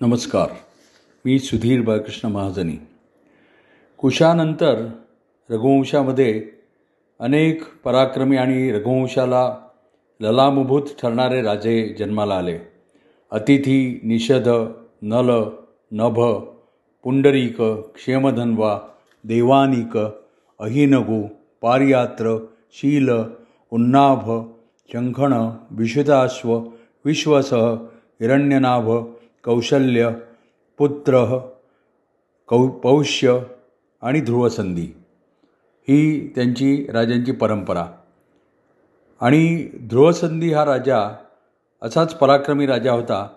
नमस्कार. मी सुधीर बाळकृष्ण महाजनी. कुशानंतर रघुवंशामध्ये अनेक पराक्रमी आणि रघुवंशाला ललामभूत ठरणारे राजे जन्माला आले. अतिथी निषध नल नभ पुंडरीक क्षेमधन्वा देवानिक अहिनगु पारियात्र शील उन्नाभ शंखण विशुदाश्व विश्वसह हिरण्यनाभ कौशल्य पुत्र कौ पौष्य आणि ध्रुवसंधी. ही त्यांची राजांची परंपरा. आणि ध्रुवसंधी हा राजा असाच पराक्रमी राजा होता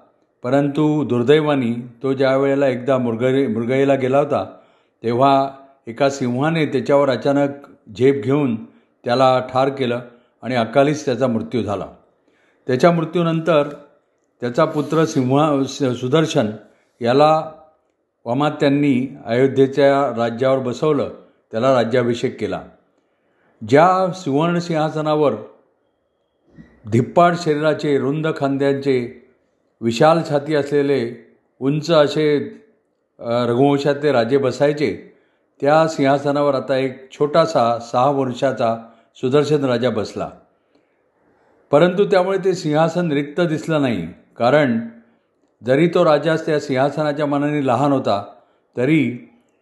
परंतु दुर्दैवाने तो ज्या वेळेला एकदा मृगये मृगयेला गेला होता तेव्हा एका सिंहाने त्याच्यावर अचानक झेप घेऊन त्याला ठार केलं आणि अकालीच त्याचा मृत्यू झाला. त्याच्या मृत्यूनंतर त्याचा पुत्र सिंहा सुदर्शन याला वामात्यांनी अयोध्येच्या राज्यावर बसवलं त्याला राज्याभिषेक केला. ज्या सुवर्णसिंहासनावर धिप्पाड शरीराचे रुंद खांद्यांचे विशाल छाती असलेले उंच असे रघुवंशातले राजे बसायचे त्या सिंहासनावर आता एक छोटासा सहा वर्षाचा सुदर्शन राजा बसला. परंतु त्यामुळे ते सिंहासन रिक्त दिसलं नाही. कारण जरी तो राजा त्या सिंहासनाच्या मनाने लहान होता तरी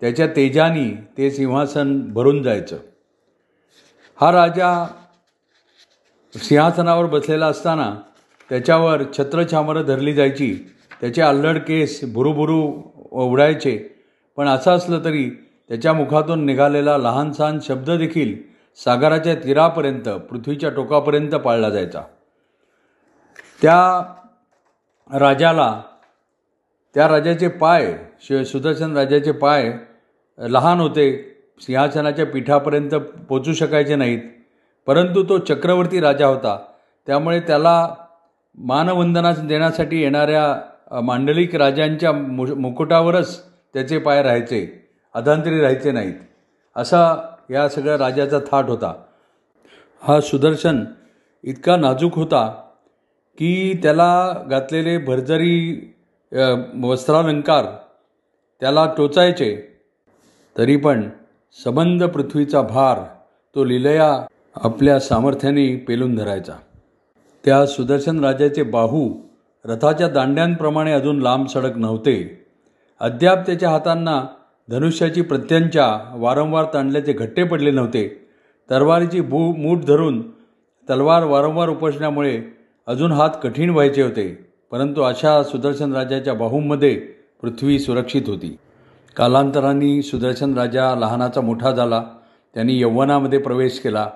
त्याच्या तेजानी ते सिंहासन भरून जायचं. हा राजा सिंहासनावर बसलेला असताना त्याच्यावर छत्रछामरं धरली जायची त्याचे अल्लड केस भुरुभुरु उडायचे पण असं असलं तरी त्याच्या मुखातून निघालेला लहानसहान शब्द देखील सागराच्या तीरापर्यंत पृथ्वीच्या टोकापर्यंत पाळला जायचा. त्या राजाला त्या राजाचे पाय शि सुदर्शन राजाचे पाय लहान होते. सिंहासनाच्या पीठापर्यंत पोचू शकायचे नाहीत. परंतु तो चक्रवर्ती राजा होता. त्यामुळे त्याला मानवंदना देण्यासाठी येणाऱ्या मांडलिक राजांच्या मु मुकुटावरच त्याचे पाय राहायचे अधांतरी राहायचे नाहीत. असा या सगळ्या राजाचा थाट होता. हा सुदर्शन इतका नाजूक होता की त्याला घातलेले भरजरी वस्त्रालंकार त्याला टोचायचे. तरी पण सबंध पृथ्वीचा भार तो लिलया आपल्या सामर्थ्याने पेलून धरायचा. त्या सुदर्शन राजाचे बाहू रथाच्या दांड्यांप्रमाणे अजून लांब सडक नव्हते. अद्याप त्याच्या हातांना धनुष्याची प्रत्यंच्या वारंवार ताणल्याचे घट्टे पडले नव्हते. तलवारीची भू मूठ धरून तलवार वारंवार उपसण्यामुळे अजून हात कठीण व्हायचे होते परंतु अशा सुदर्शन राजाच्या बाहूंमध्ये पृथ्वी सुरक्षित होती. कालांतराने सुदर्शन राजा लहानाचा मोठा झाला त्यांनी यौवनामध्ये प्रवेश केला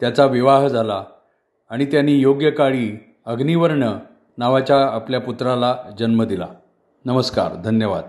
त्याचा विवाह झाला आणि त्यांनी योग्य काळी अग्निवर्ण नावाच्या आपल्या पुत्राला जन्म दिला. नमस्कार धन्यवाद.